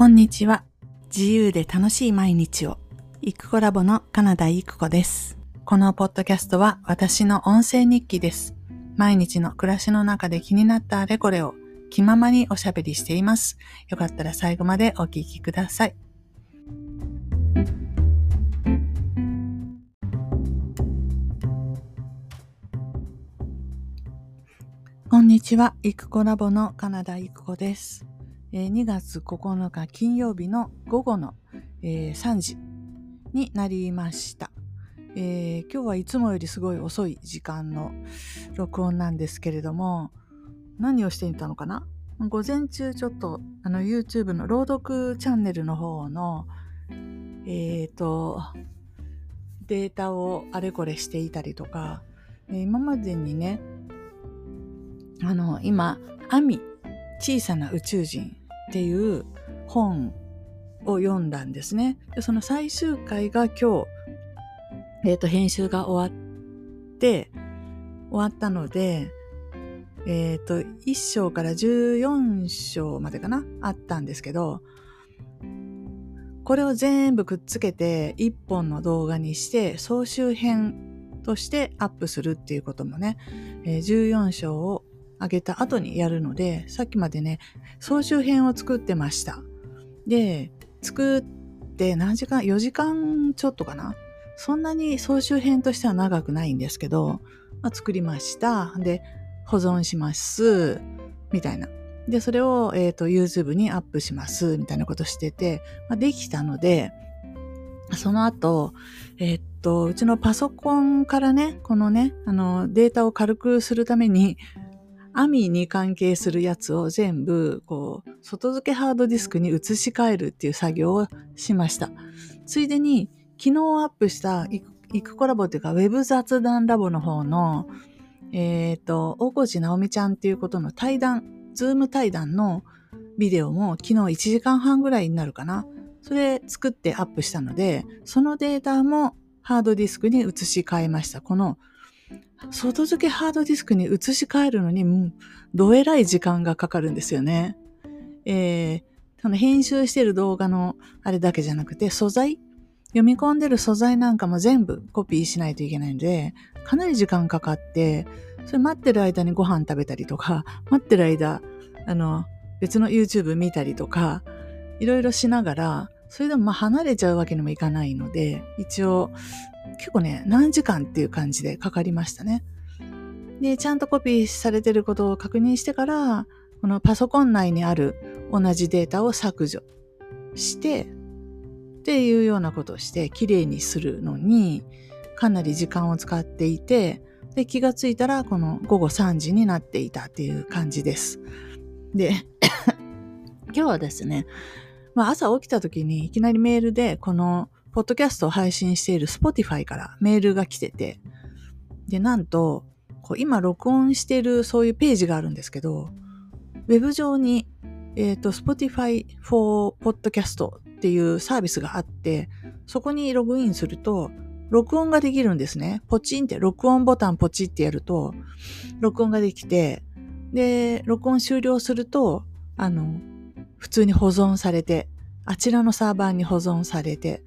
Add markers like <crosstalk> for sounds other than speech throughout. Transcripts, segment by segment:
こんにちは。自由で楽しい毎日を。イクコラボのカナダイクコです。このポッドキャストは私の音声日記です。毎日の暮らしの中で気になったあれこれを気ままにおしゃべりしています。よかったら最後までお聞きください。こんにちは。イクコラボのカナダイクコです。2月9日金曜日の午後の3時になりました。えー、今日はいつもよりすごい遅い時間の録音なんですけれども、何をしていたのかな？午前中ちょっとあの YouTube の朗読チャンネルの方の、えっ、ー、と、データをあれこれしていたりとか、今までにね、あの、今、アミ、小さな宇宙人っていう本を読んだんですね。でその最終回が今日、えっ、ー、と、編集が終わって、終わったので、えっ、ー、と、1章から14章までかなあったんですけど、これを全部くっつけて1本の動画にして総集編としてアップするっていうこともね、え、14章を上げた後にやるので、さっきまでね、総集編を作ってました。で、作って何時間 ?4 時間ちょっとかな？そんなに総集編としては長くないんですけど、まあ、作りました。で、保存します。みたいな。で、それを、えっ、ー、と、YouTube にアップします。みたいなことしてて、まあ、できたので、その後、えっ、と、うちのパソコンからね、このね、あの、データを軽くするために、網に関係するやつを全部、こう、外付けハードディスクに移し替えるっていう作業をしました。ついでに、昨日アップしたイクコラボっていうか、ウェブ雑談ラボの方の、えっ、ー、と、大河内直美ちゃんっていうことの対談、 Zoom 対談のビデオも昨日1時間半ぐらいになるかな。それ作ってアップしたので、そのデータもハードディスクに移し替えました。この外付けハードディスクに移し替えるのに、もう、どえらい時間がかかるんですよね。えー、編集してる動画のあれだけじゃなくて、素材読み込んでる素材なんかも全部コピーしないといけないので、かなり時間かかって、それ待ってる間にご飯食べたりとか、待ってる間、あの、別の YouTube 見たりとか、いろいろしながら、それでもまあ離れちゃうわけにもいかないので、一応結構ね、何時間っていう感じでかかりましたね。で、ちゃんとコピーされてることを確認してから、このパソコン内にある同じデータを削除して、っていうようなことをして、きれいにするのに、かなり時間を使っていて、で、気がついたら、この午後3時になっていたっていう感じです。で、今日はですね、まあ朝起きた時にいきなりメールで、このポッドキャストを配信している Spotify からメールが来てて、で、なんと、こう今録音しているそういうページがあるんですけど、ウェブ上に、えっ、ー、と、Spotify for Podcast っていうサービスがあって、そこにログインすると、録音ができるんですね。ポチンって、録音ボタンポチってやると、録音ができて、で、録音終了すると、あの、普通に保存されて、あちらのサーバーに保存されて、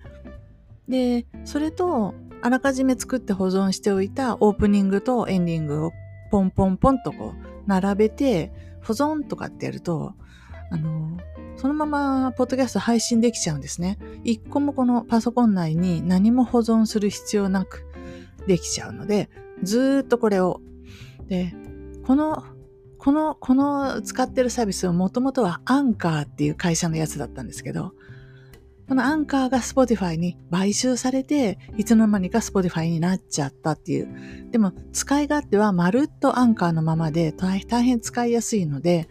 で、それと、あらかじめ作って保存しておいたオープニングとエンディングをポンポンポンとこう、並べて、保存とかってやると、あの、そのままポッドキャスト配信できちゃうんですね。一個もこのパソコン内に何も保存する必要なくできちゃうので、ずーっとこれを。で、この、この、この使ってるサービスはもともとはアンカーっていう会社のやつだったんですけど、このアンカーが Spotify に買収されて、いつの間にか Spotify になっちゃったっていう。でも、使い勝手はまるっとアンカーのままで大変使いやすいので、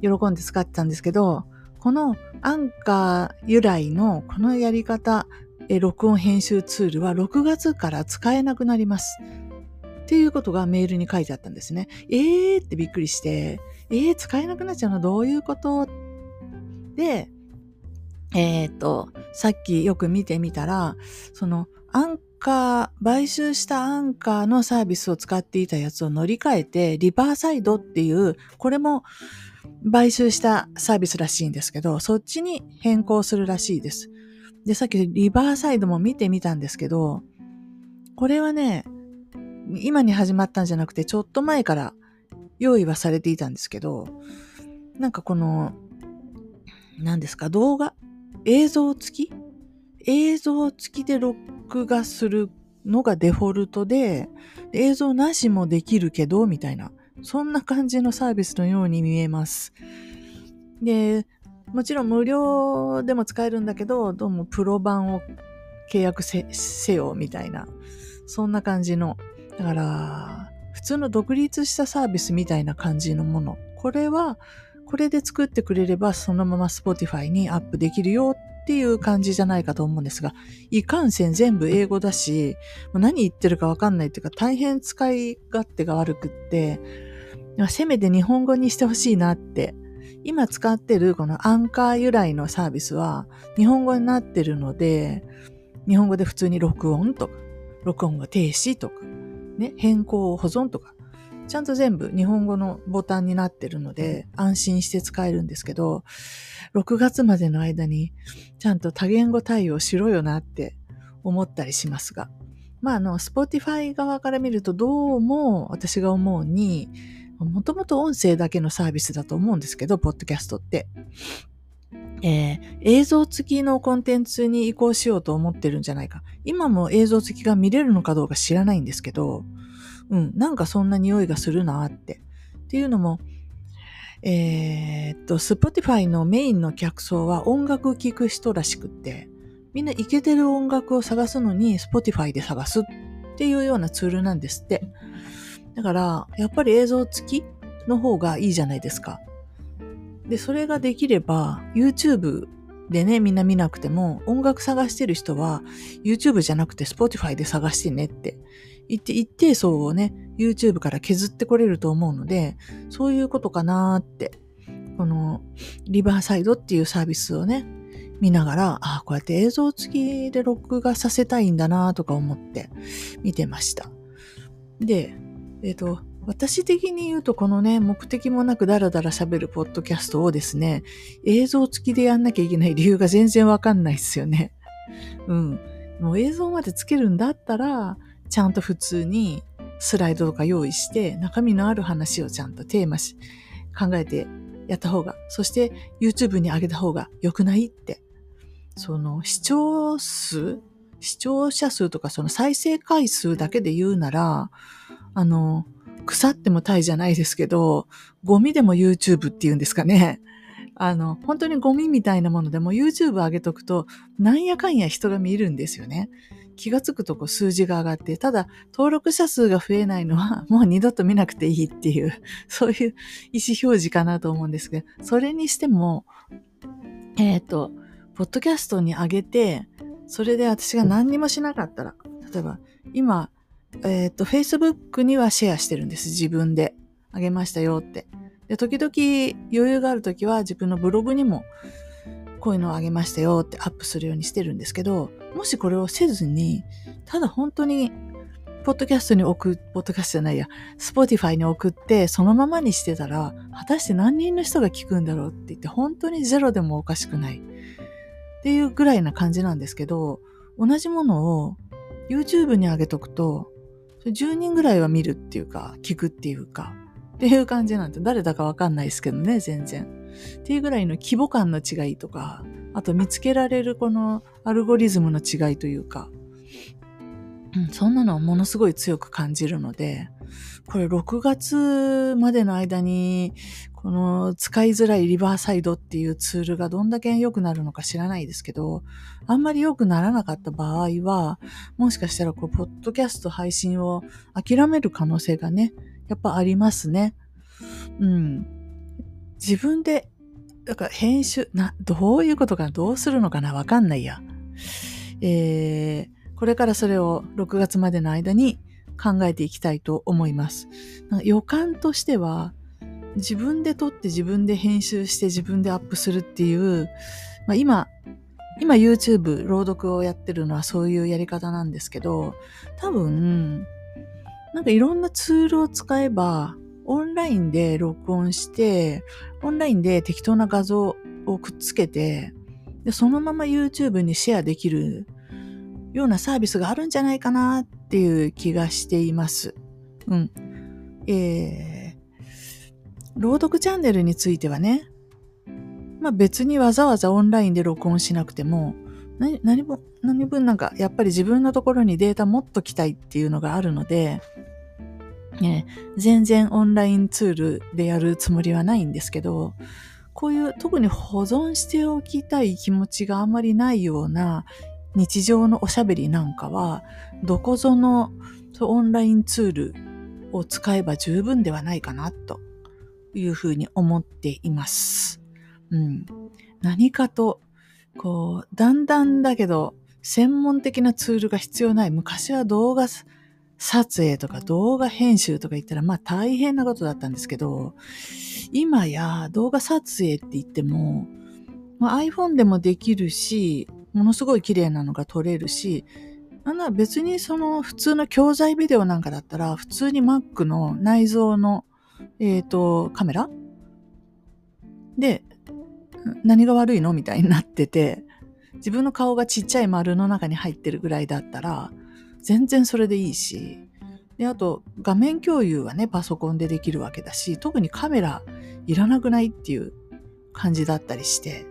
喜んで使ってたんですけど、このアンカー由来のこのやり方、録音編集ツールは6月から使えなくなります。っていうことがメールに書いてあったんですね。えーってびっくりして、えー使えなくなっちゃうのどういうこと？で、えっ、ー、と、さっきよく見てみたら、そのアンカー、買収したアンカーのサービスを使っていたやつを乗り換えて、リバーサイドっていう、これも買収したサービスらしいんですけど、そっちに変更するらしいです。で、さっきリバーサイドも見てみたんですけど、これはね、今に始まったんじゃなくて、ちょっと前から用意はされていたんですけど、なんかこの、何ですか、動画映像付き？映像付きで録画するのがデフォルトで、映像なしもできるけど、みたいな。そんな感じのサービスのように見えます。で、もちろん無料でも使えるんだけど、どうもプロ版を契約せよ、みたいな。そんな感じの。だから、普通の独立したサービスみたいな感じのもの。これは、これで作ってくれればそのまま Spotify にアップできるよっていう感じじゃないかと思うんですが、いかんせん全部英語だし、何言ってるかわかんないっていうか大変使い勝手が悪くって、せめて日本語にしてほしいなって。今使ってるこのアンカー由来のサービスは日本語になってるので、日本語で普通に録音とか、録音が停止とか、ね、変更保存とか、ちゃんと全部日本語のボタンになってるので安心して使えるんですけど、6月までの間にちゃんと多言語対応しろよなって思ったりしますが。まあ、あの、Spotify 側から見るとどうも私が思うに、もともと音声だけのサービスだと思うんですけど、ポッドキャストって。えー、映像付きのコンテンツに移行しようと思ってるんじゃないか。今も映像付きが見れるのかどうか知らないんですけど、うん、なんかそんな匂いがするなって。っていうのも、えー、っと、Spotify のメインの客層は音楽聴く人らしくって、みんなイケてる音楽を探すのに Spotify で探すっていうようなツールなんですって。だから、やっぱり映像付きの方がいいじゃないですか。で、それができれば、YouTube でね、みんな見なくても、音楽探してる人は、YouTube じゃなくて Spotify で探してねって、一定層をね、YouTube から削ってこれると思うので、そういうことかなーって、この、リバーサイドっていうサービスをね、見ながら、ああ、こうやって映像付きで録画させたいんだなとか思って見てました。で、えっ、ー、と、私的に言うとこのね、目的もなくダラダラ喋るポッドキャストをですね、映像付きでやんなきゃいけない理由が全然わかんないですよね。うん。もう映像までつけるんだったら、ちゃんと普通にスライドとか用意して、中身のある話をちゃんとテーマし、考えてやった方が、そして YouTube に上げた方が良くないって。その視聴数視聴者数とかその再生回数だけで言うなら、あの、腐ってもタイじゃないですけど、ゴミでも YouTube っていうんですかね。あの、本当にゴミみたいなものでも YouTube 上げとくと、なんやかんや人が見るんですよね。気がつくとこう数字が上がって、ただ登録者数が増えないのは <laughs> もう二度と見なくていいっていう、そういう意思表示かなと思うんですけど、それにしても、えっ、ー、と、ポッドキャストに上げて、それで私が何にもしなかったら、例えば今えっ、ー、と、Facebook にはシェアしてるんです。自分で。あげましたよって。で、時々余裕がある時は自分のブログにもこういうのをあげましたよってアップするようにしてるんですけど、もしこれをせずに、ただ本当に、ポッドキャストに送、ポッドキャストじゃないや、 Spotify に送って、そのままにしてたら、果たして何人の人が聞くんだろうって言って、本当にゼロでもおかしくない。っていうぐらいな感じなんですけど、同じものを YouTube に上げとくと、10人ぐらいは見るっていうか、聞くっていうか、っていう感じなんて誰だかわかんないですけどね、全然。っていうぐらいの規模感の違いとか、あと見つけられるこのアルゴリズムの違いというか、うん、そんなのはものすごい強く感じるので、これ6月までの間に、この使いづらいリバーサイドっていうツールがどんだけ良くなるのか知らないですけど、あんまり良くならなかった場合は、もしかしたらこう、ポッドキャスト配信を諦める可能性がね、やっぱありますね。うん。自分で、だから編集、な、どういうことかどうするのかなわかんないや。えー、これからそれを6月までの間に考えていきたいと思います。予感としては、自分で撮って自分で編集して自分でアップするっていう、まあ、今、今 YouTube 朗読をやってるのはそういうやり方なんですけど、多分、なんかいろんなツールを使えば、オンラインで録音して、オンラインで適当な画像をくっつけて、でそのまま YouTube にシェアできるようなサービスがあるんじゃないかなっていう気がしています。うん。えー、朗読チャンネルについてはね、まあ別にわざわざオンラインで録音しなくても、何何分、何分なんかやっぱり自分のところにデータ持っときたいっていうのがあるので、ね、全然オンラインツールでやるつもりはないんですけど、こういう特に保存しておきたい気持ちがあまりないような日常のおしゃべりなんかは、どこぞのオンラインツールを使えば十分ではないかなというふうに思っています。うん。何かと、こう、だんだんだけど、専門的なツールが必要ない。昔は動画撮影とか動画編集とか言ったら、まあ大変なことだったんですけど、今や動画撮影って言っても、まあ、iPhone でもできるし、ものすごい綺麗なのが撮れるし、あんな別にその普通の教材ビデオなんかだったら、普通に Mac の内蔵の、えっ、ー、と、カメラで、何が悪いの？みたいになってて、自分の顔がちっちゃい丸の中に入ってるぐらいだったら、全然それでいいし、で、あと、画面共有はね、パソコンでできるわけだし、特にカメラいらなくないっていう感じだったりして。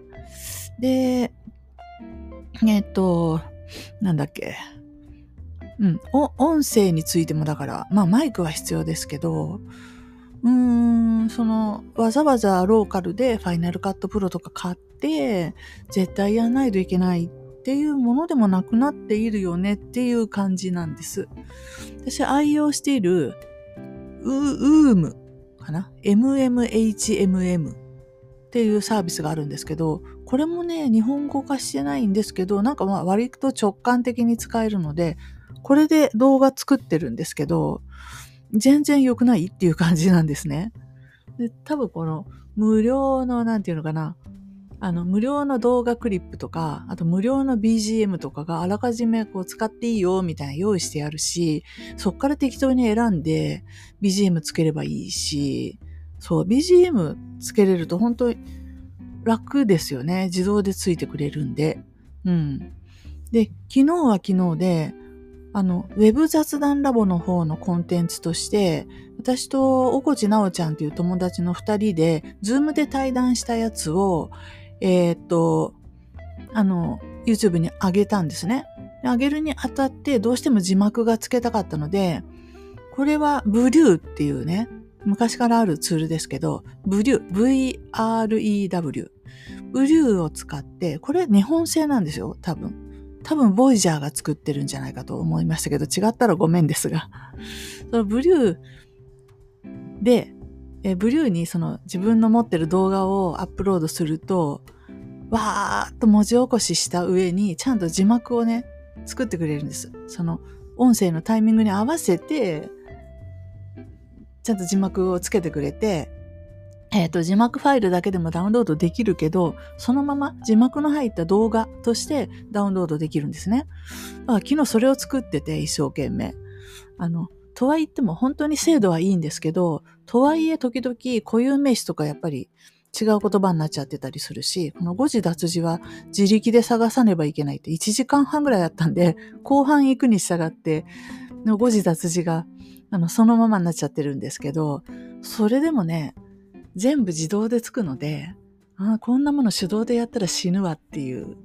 で、えっと、なんだっけ。うん、音声についてもだから、まあマイクは必要ですけど、うーん、その、わざわざローカルでファイナルカットプロとか買って、絶対やらないといけないっていうものでもなくなっているよねっていう感じなんです。私愛用している、ウームかな ?MMHMM っていうサービスがあるんですけど、これもね、日本語化してないんですけど、なんかまあ割と直感的に使えるので、これで動画作ってるんですけど、全然良くないっていう感じなんですね。で、多分この無料の、なんていうのかな、あの、無料の動画クリップとか、あと無料の BGM とかがあらかじめこう使っていいよみたいな用意してあるし、そっから適当に選んで BGM つければいいし、そう、BGM つけれると本当に楽ですよね。自動でついてくれるんで。うん。で、昨日は昨日で、あの、ウェブ雑談ラボの方のコンテンツとして、私とおこちなおちゃんっていう友達の二人で、 Zoom で対談したやつを、えー、っと、あの、YouTube に上げたんですね。上げるにあたってどうしても字幕がつけたかったので、これは Vrew っていうね、昔からあるツールですけど、 Vrew、V-R-E-W。ブリューを使って、これ日本製なんですよ、多分。多分、ボイジャーが作ってるんじゃないかと思いましたけど、違ったらごめんですが。<laughs> そのブリューで、えブリューにその自分の持ってる動画をアップロードすると、わーっと文字起こしした上に、ちゃんと字幕をね、作ってくれるんです。その音声のタイミングに合わせて、ちゃんと字幕をつけてくれて、えっ、ー、と、字幕ファイルだけでもダウンロードできるけど、そのまま字幕の入った動画としてダウンロードできるんですね。だから昨日それを作ってて、一生懸命。あの、とは言っても本当に精度はいいんですけど、とはいえ時々固有名詞とかやっぱり違う言葉になっちゃってたりするし、この誤字脱字は自力で探さねばいけないって1時間半ぐらいあったんで、後半行くに従って、の誤字脱字があのそのままになっちゃってるんですけど、それでもね、全部自動でつくので、あこんなもの手動でやったら死ぬわっていう。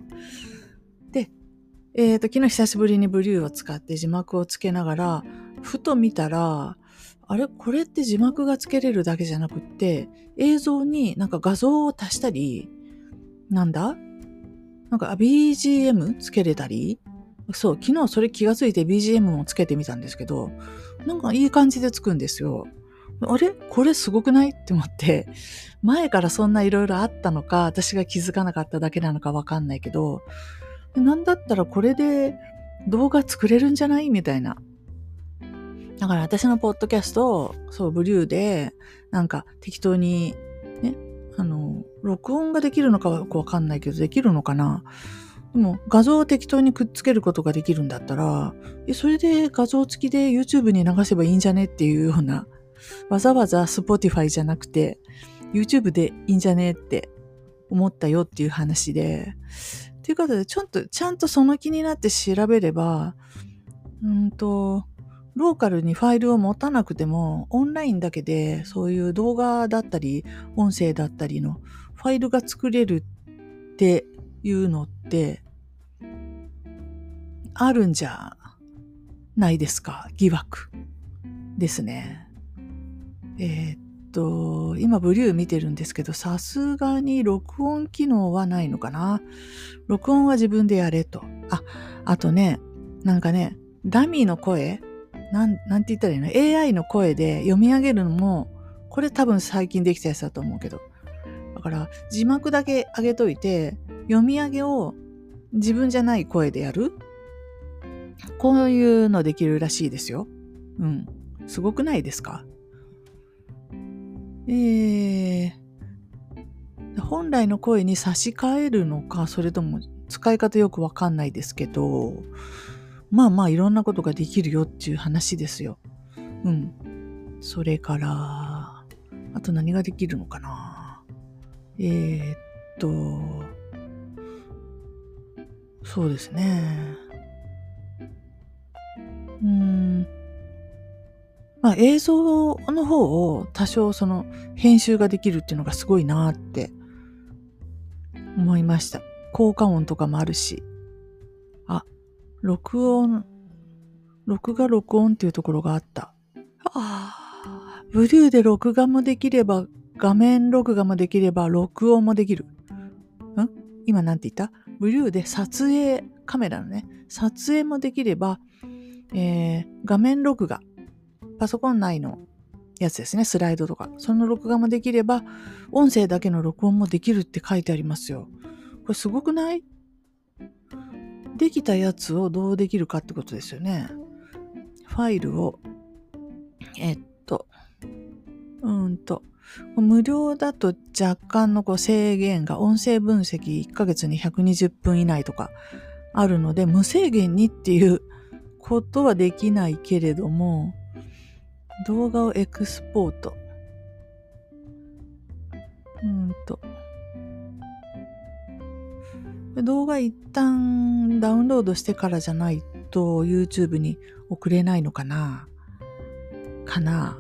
で、えっ、ー、と、昨日久しぶりにブリューを使って字幕をつけながら、ふと見たら、あれ？これって字幕がつけれるだけじゃなくって、映像になんか画像を足したり、なんだ？なんか BGM つけれたり？そう、昨日それ気がついて BGM もつけてみたんですけど、なんかいい感じでつくんですよ。あれ？これすごくない？って思って、前からそんないろいろあったのか、私が気づかなかっただけなのかわかんないけど、なんだったらこれで動画作れるんじゃない？みたいな。だから私のポッドキャスト、そう、ブリューで、なんか適当に、ね、あの、録音ができるのかはわかんないけど、できるのかな？でも画像を適当にくっつけることができるんだったら、それで画像付きで YouTube に流せばいいんじゃね？っていうような、わざわざ Spotify じゃなくて、YouTube でいいんじゃねって思ったよっていう話で、ということで、ちょっと、ちゃんとその気になって調べれば、うんと、ローカルにファイルを持たなくても、オンラインだけで、そういう動画だったり、音声だったりのファイルが作れるっていうのって、あるんじゃないですか？疑惑ですね。えー、っと、今ブリュー見てるんですけど、さすがに録音機能はないのかな？録音は自分でやれと。あ、あとね、なんかね、ダミーの声？なん、なんて言ったらいいの ?AI の声で読み上げるのも、これ多分最近できたやつだと思うけど。だから字幕だけ上げといて、読み上げを自分じゃない声でやる？こういうのできるらしいですよ。うん。すごくないですか？えー、本来の声に差し替えるのか、それとも使い方よくわかんないですけど、まあまあいろんなことができるよっていう話ですよ。うん。それから、あと何ができるのかな。えー、っと、そうですね。うん。まあ映像の方を多少その編集ができるっていうのがすごいなって思いました。効果音とかもあるし。あ録音、録画録音っていうところがあった。ああ、ブルーで録画もできれば、画面録画もできれば、録音もできる。ん？今なんて言った？ブルーで撮影、カメラのね、撮影もできれば、えー、画面録画、パソコン内のやつですね、スライドとか。その録画もできれば、音声だけの録音もできるって書いてありますよ。これすごくない？できたやつをどうできるかってことですよね。ファイルを、えっと、うんと、無料だと若干のこう制限が音声分析1ヶ月に120分以内とかあるので無制限にっていうことはできないけれども動画をエクスポートうんと動画一旦ダウンロードしてからじゃないと YouTube に送れないのかな？かな？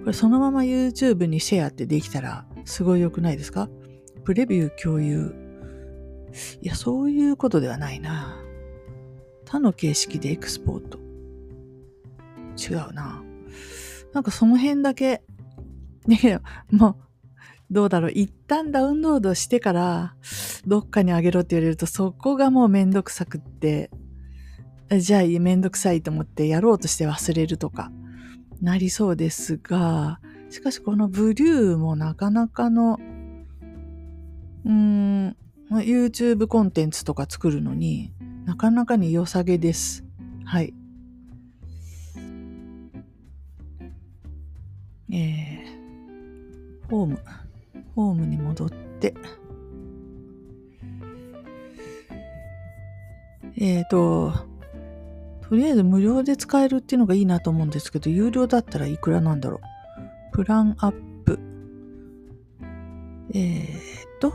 これそのまま YouTube にシェアってできたらすごい良くないですか？プレビュー共有。いや、そういうことではないな。他の形式でエクスポート。違うな。なんかその辺だけ、ね、もう、どうだろう。一旦ダウンロードしてから、どっかにあげろって言われると、そこがもうめんどくさくって、じゃあめんどくさいと思ってやろうとして忘れるとか、なりそうですが、しかしこのブリューもなかなかの、うーん、YouTube コンテンツとか作るのになかなかに良さげです。はい。えー、ホーム、ホームに戻って、えっ、ー、と、とりあえず無料で使えるっていうのがいいなと思うんですけど、有料だったらいくらなんだろう？プランアップ。えー、っと、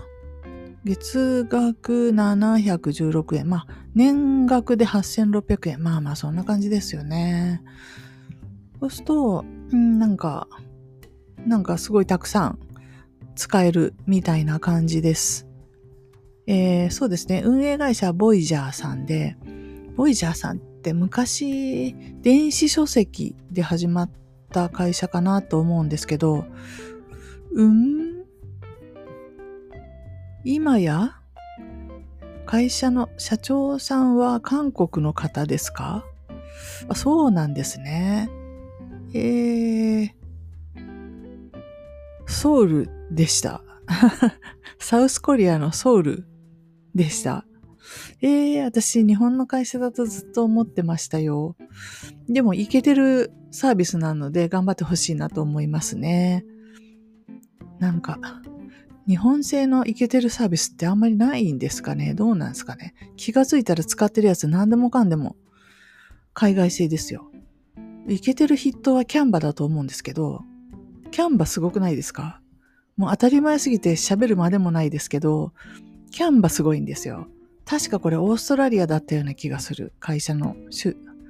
月額716円。まあ、年額で8600円。まあまあ、そんな感じですよね。そうすると、んなんか、なんかすごいたくさん使えるみたいな感じです。えー、そうですね、運営会社ボイジャーさんで、ボイジャーさんって昔、電子書籍で始まった会社かなと思うんですけど、うん今や会社の社長さんは韓国の方ですか？あそうなんですね。えー、ソウルでした。<laughs> サウスコリアのソウルでした。えー、私、日本の会社だとずっと思ってましたよ。でも、いけてるサービスなので、頑張ってほしいなと思いますね。なんか、日本製のイケてるサービスってあんまりないんですかね？どうなんですかね？気がついたら使ってるやつ何でもかんでも海外製ですよ。イケてる筆頭はキャンバだと思うんですけど、キャンバすごくないですか？もう当たり前すぎて喋るまでもないですけど、キャンバすごいんですよ。確かこれオーストラリアだったような気がする。会社の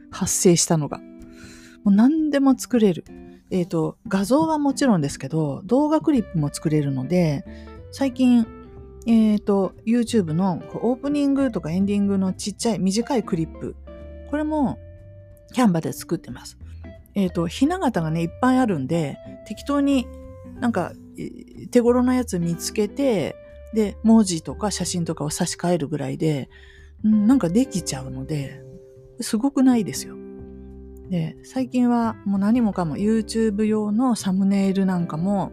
発生したのが。もう何でも作れる。えっ、ー、と、画像はもちろんですけど、動画クリップも作れるので、最近、えっ、ー、と、YouTube のオープニングとかエンディングのちっちゃい短いクリップ、これもキャンバで作ってます。えっ、ー、と、ひな形がね、いっぱいあるんで、適当になんか手頃なやつ見つけて、で、文字とか写真とかを差し替えるぐらいで、うん、なんかできちゃうので、すごくないですよ。で、最近はもう何もかも YouTube 用のサムネイルなんかも、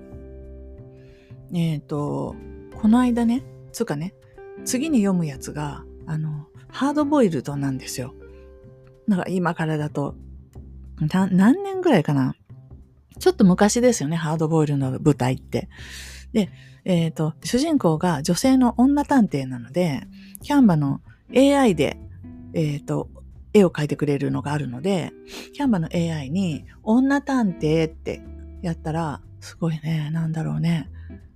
えっ、ー、と、この間ね、つうかね、次に読むやつが、あの、ハードボイルドなんですよ。なんか今からだと、何年ぐらいかなちょっと昔ですよね、ハードボイルの舞台って。で、えっ、ー、と、主人公が女性の女探偵なので、キャンバの AI で、えっ、ー、と、絵を描いてくれるのがあるので、キャンバの AI に、女探偵ってやったら、すごいね、なんだろうね。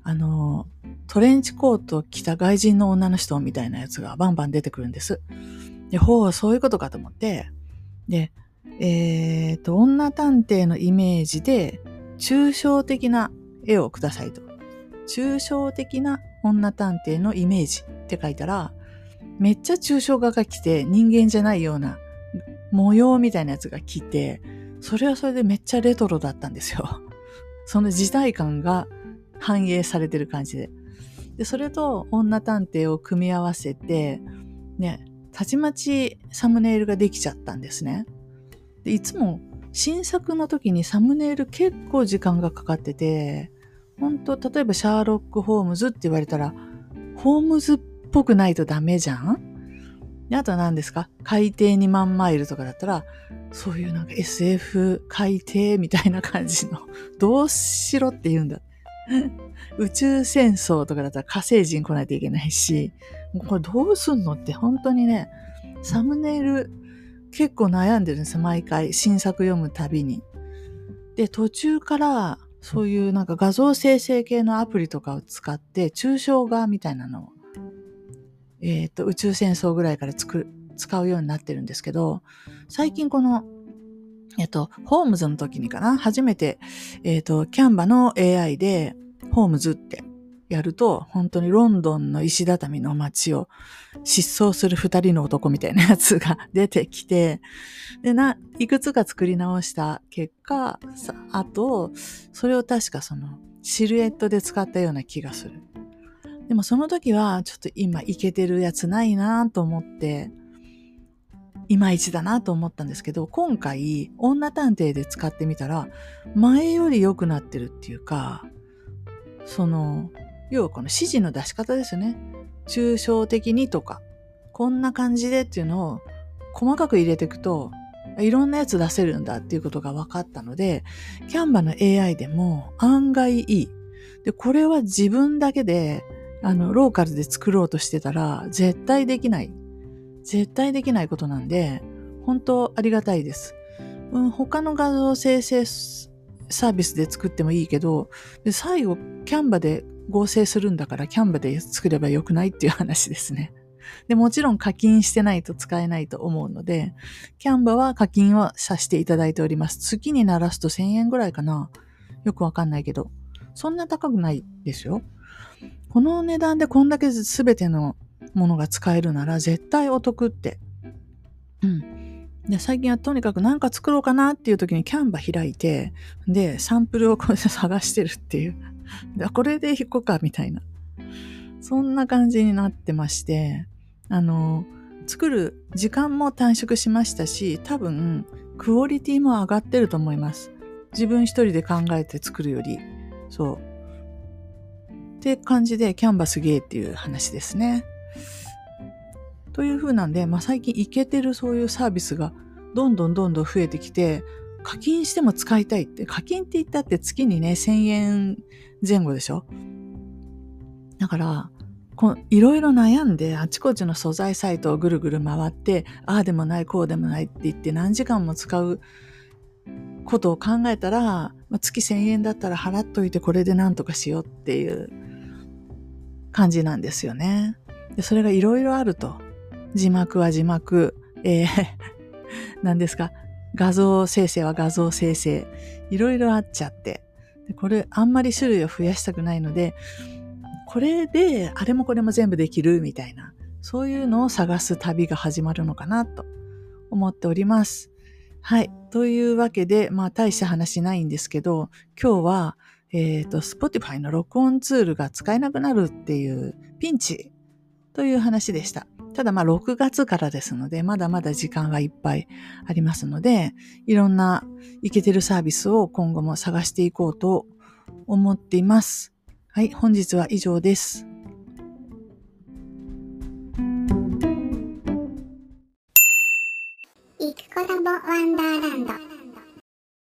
あの、トレンチコート着た外人の女の人みたいなやつがバンバン出てくるんです。で、ほう、そういうことかと思って、で、えっ、と、女探偵のイメージで、抽象的な絵をくださいと。抽象的な女探偵のイメージって書いたら、めっちゃ抽象画が来て人間じゃないような模様みたいなやつが来て、それはそれでめっちゃレトロだったんですよ。<laughs> その時代感が反映されてる感じで。で、それと女探偵を組み合わせて、ね、たちまちサムネイルができちゃったんですね。でいつも新作の時にサムネイル結構時間がかかってて、本当例えばシャーロック・ホームズって言われたら、ホームズっぽくないとダメじゃん？あとは何ですか？海底2万マイルとかだったら、そういうなんか SF 海底みたいな感じの、<laughs> どうしろって言うんだ。<laughs> 宇宙戦争とかだったら火星人来ないといけないし、これどうすんのって本当にね、サムネイル結構悩んでるんですよ、毎回。新作読むたびに。で、途中からそういうなんか画像生成系のアプリとかを使って、抽象画みたいなのを、えっ、ー、と、宇宙戦争ぐらいから作る、使うようになってるんですけど、最近この、えっ、と、ホームズの時にかな、初めて、えっ、と、キャンバの AI で、ホームズってやると、本当にロンドンの石畳の街を失踪する二人の男みたいなやつが出てきて、で、な、いくつか作り直した結果、あと、それを確かその、シルエットで使ったような気がする。でもその時は、ちょっと今いけてるやつないなと思って、いまいちだなと思ったんですけど、今回、女探偵で使ってみたら、前より良くなってるっていうか、その、要はこの指示の出し方ですよね。抽象的にとか、こんな感じでっていうのを細かく入れていくと、いろんなやつ出せるんだっていうことが分かったので、キャンバの AI でも案外いい。で、これは自分だけで、あの、ローカルで作ろうとしてたら、絶対できない。絶対できないことなんで、本当ありがたいです。うん、他の画像生成サービスで作ってもいいけど、で最後、キャンバで合成するんだからキャンバで作ればよくないっていう話ですね。<laughs> で、もちろん課金してないと使えないと思うので、キャンバは課金はさせていただいております。月にならすと1000円ぐらいかな。よくわかんないけど。そんな高くないですよ。この値段でこんだけ全てのものが使えるなら絶対お得って。うん。で、最近はとにかく何か作ろうかなっていう時にキャンバ開いて、で、サンプルをこう <laughs> 探してるっていう。でこれで引っこか、みたいな。そんな感じになってまして、あの、作る時間も短縮しましたし、多分、クオリティも上がってると思います。自分一人で考えて作るより。そう。って感じで、キャンバスゲーっていう話ですね。という風なんで、まあ、最近いけてるそういうサービスがどんどんどんどん増えてきて、課金しても使いたいって、課金って言ったって月にね、1000円前後でしょ？だから、こいろいろ悩んであちこちの素材サイトをぐるぐる回って、ああでもない、こうでもないって言って何時間も使うことを考えたら、月1000円だったら払っといてこれで何とかしようっていう感じなんですよね。でそれがいろいろあると。字幕は字幕、えー、<laughs> 何ですか、画像生成は画像生成、いろいろあっちゃって。これあんまり種類を増やしたくないので、これであれもこれも全部できるみたいな、そういうのを探す旅が始まるのかなと思っております。はい。というわけで、まあ大した話ないんですけど、今日は、えっ、と、Spotify の録音ツールが使えなくなるっていうピンチという話でした。ただまあ6月からですので、まだまだ時間がいっぱいありますので、いろんなイケてるサービスを今後も探していこうと思っています。はい、本日は以上です。イクコラボワンダーランド